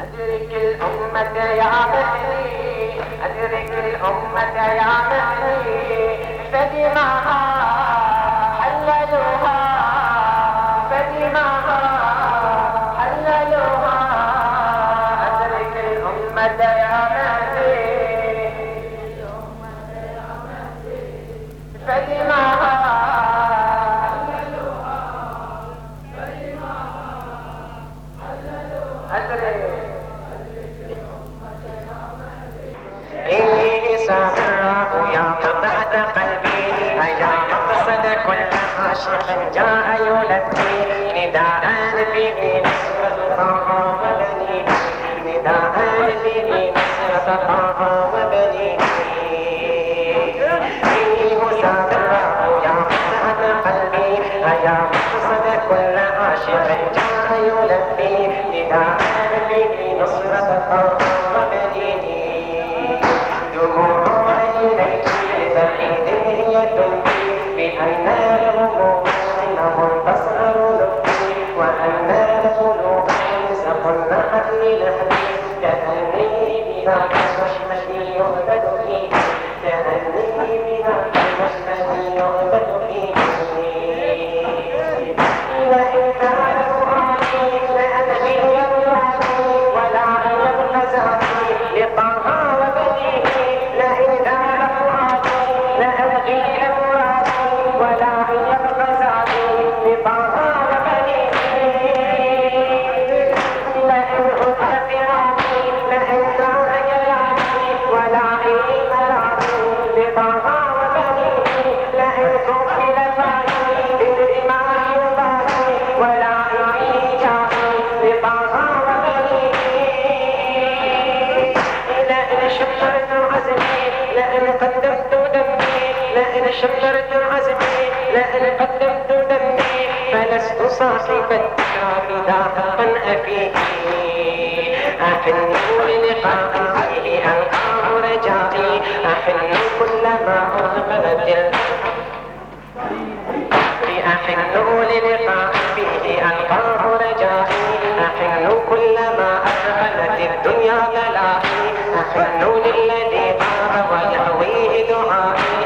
أدرك الأمة يا مهدي أدرك الأمة يا مهدي. فدماها حللوها. فدماها حللوها. أدرك الأمة يا مهدي. فدماها. سامراء يا قطعة قلبي يا مقصد كل عاشق جاء يلبي نداء به نصرة وبني نداء نصرة يا قطعة قلبي مقصد كل عاشق جاء نداء نصرة شمرت عزمي لئن قدمت دمي فلست صاحب الذكرى بداهقا أفيه أحن للقاء فيه الحنون الذي طاب ويهويه دعائي.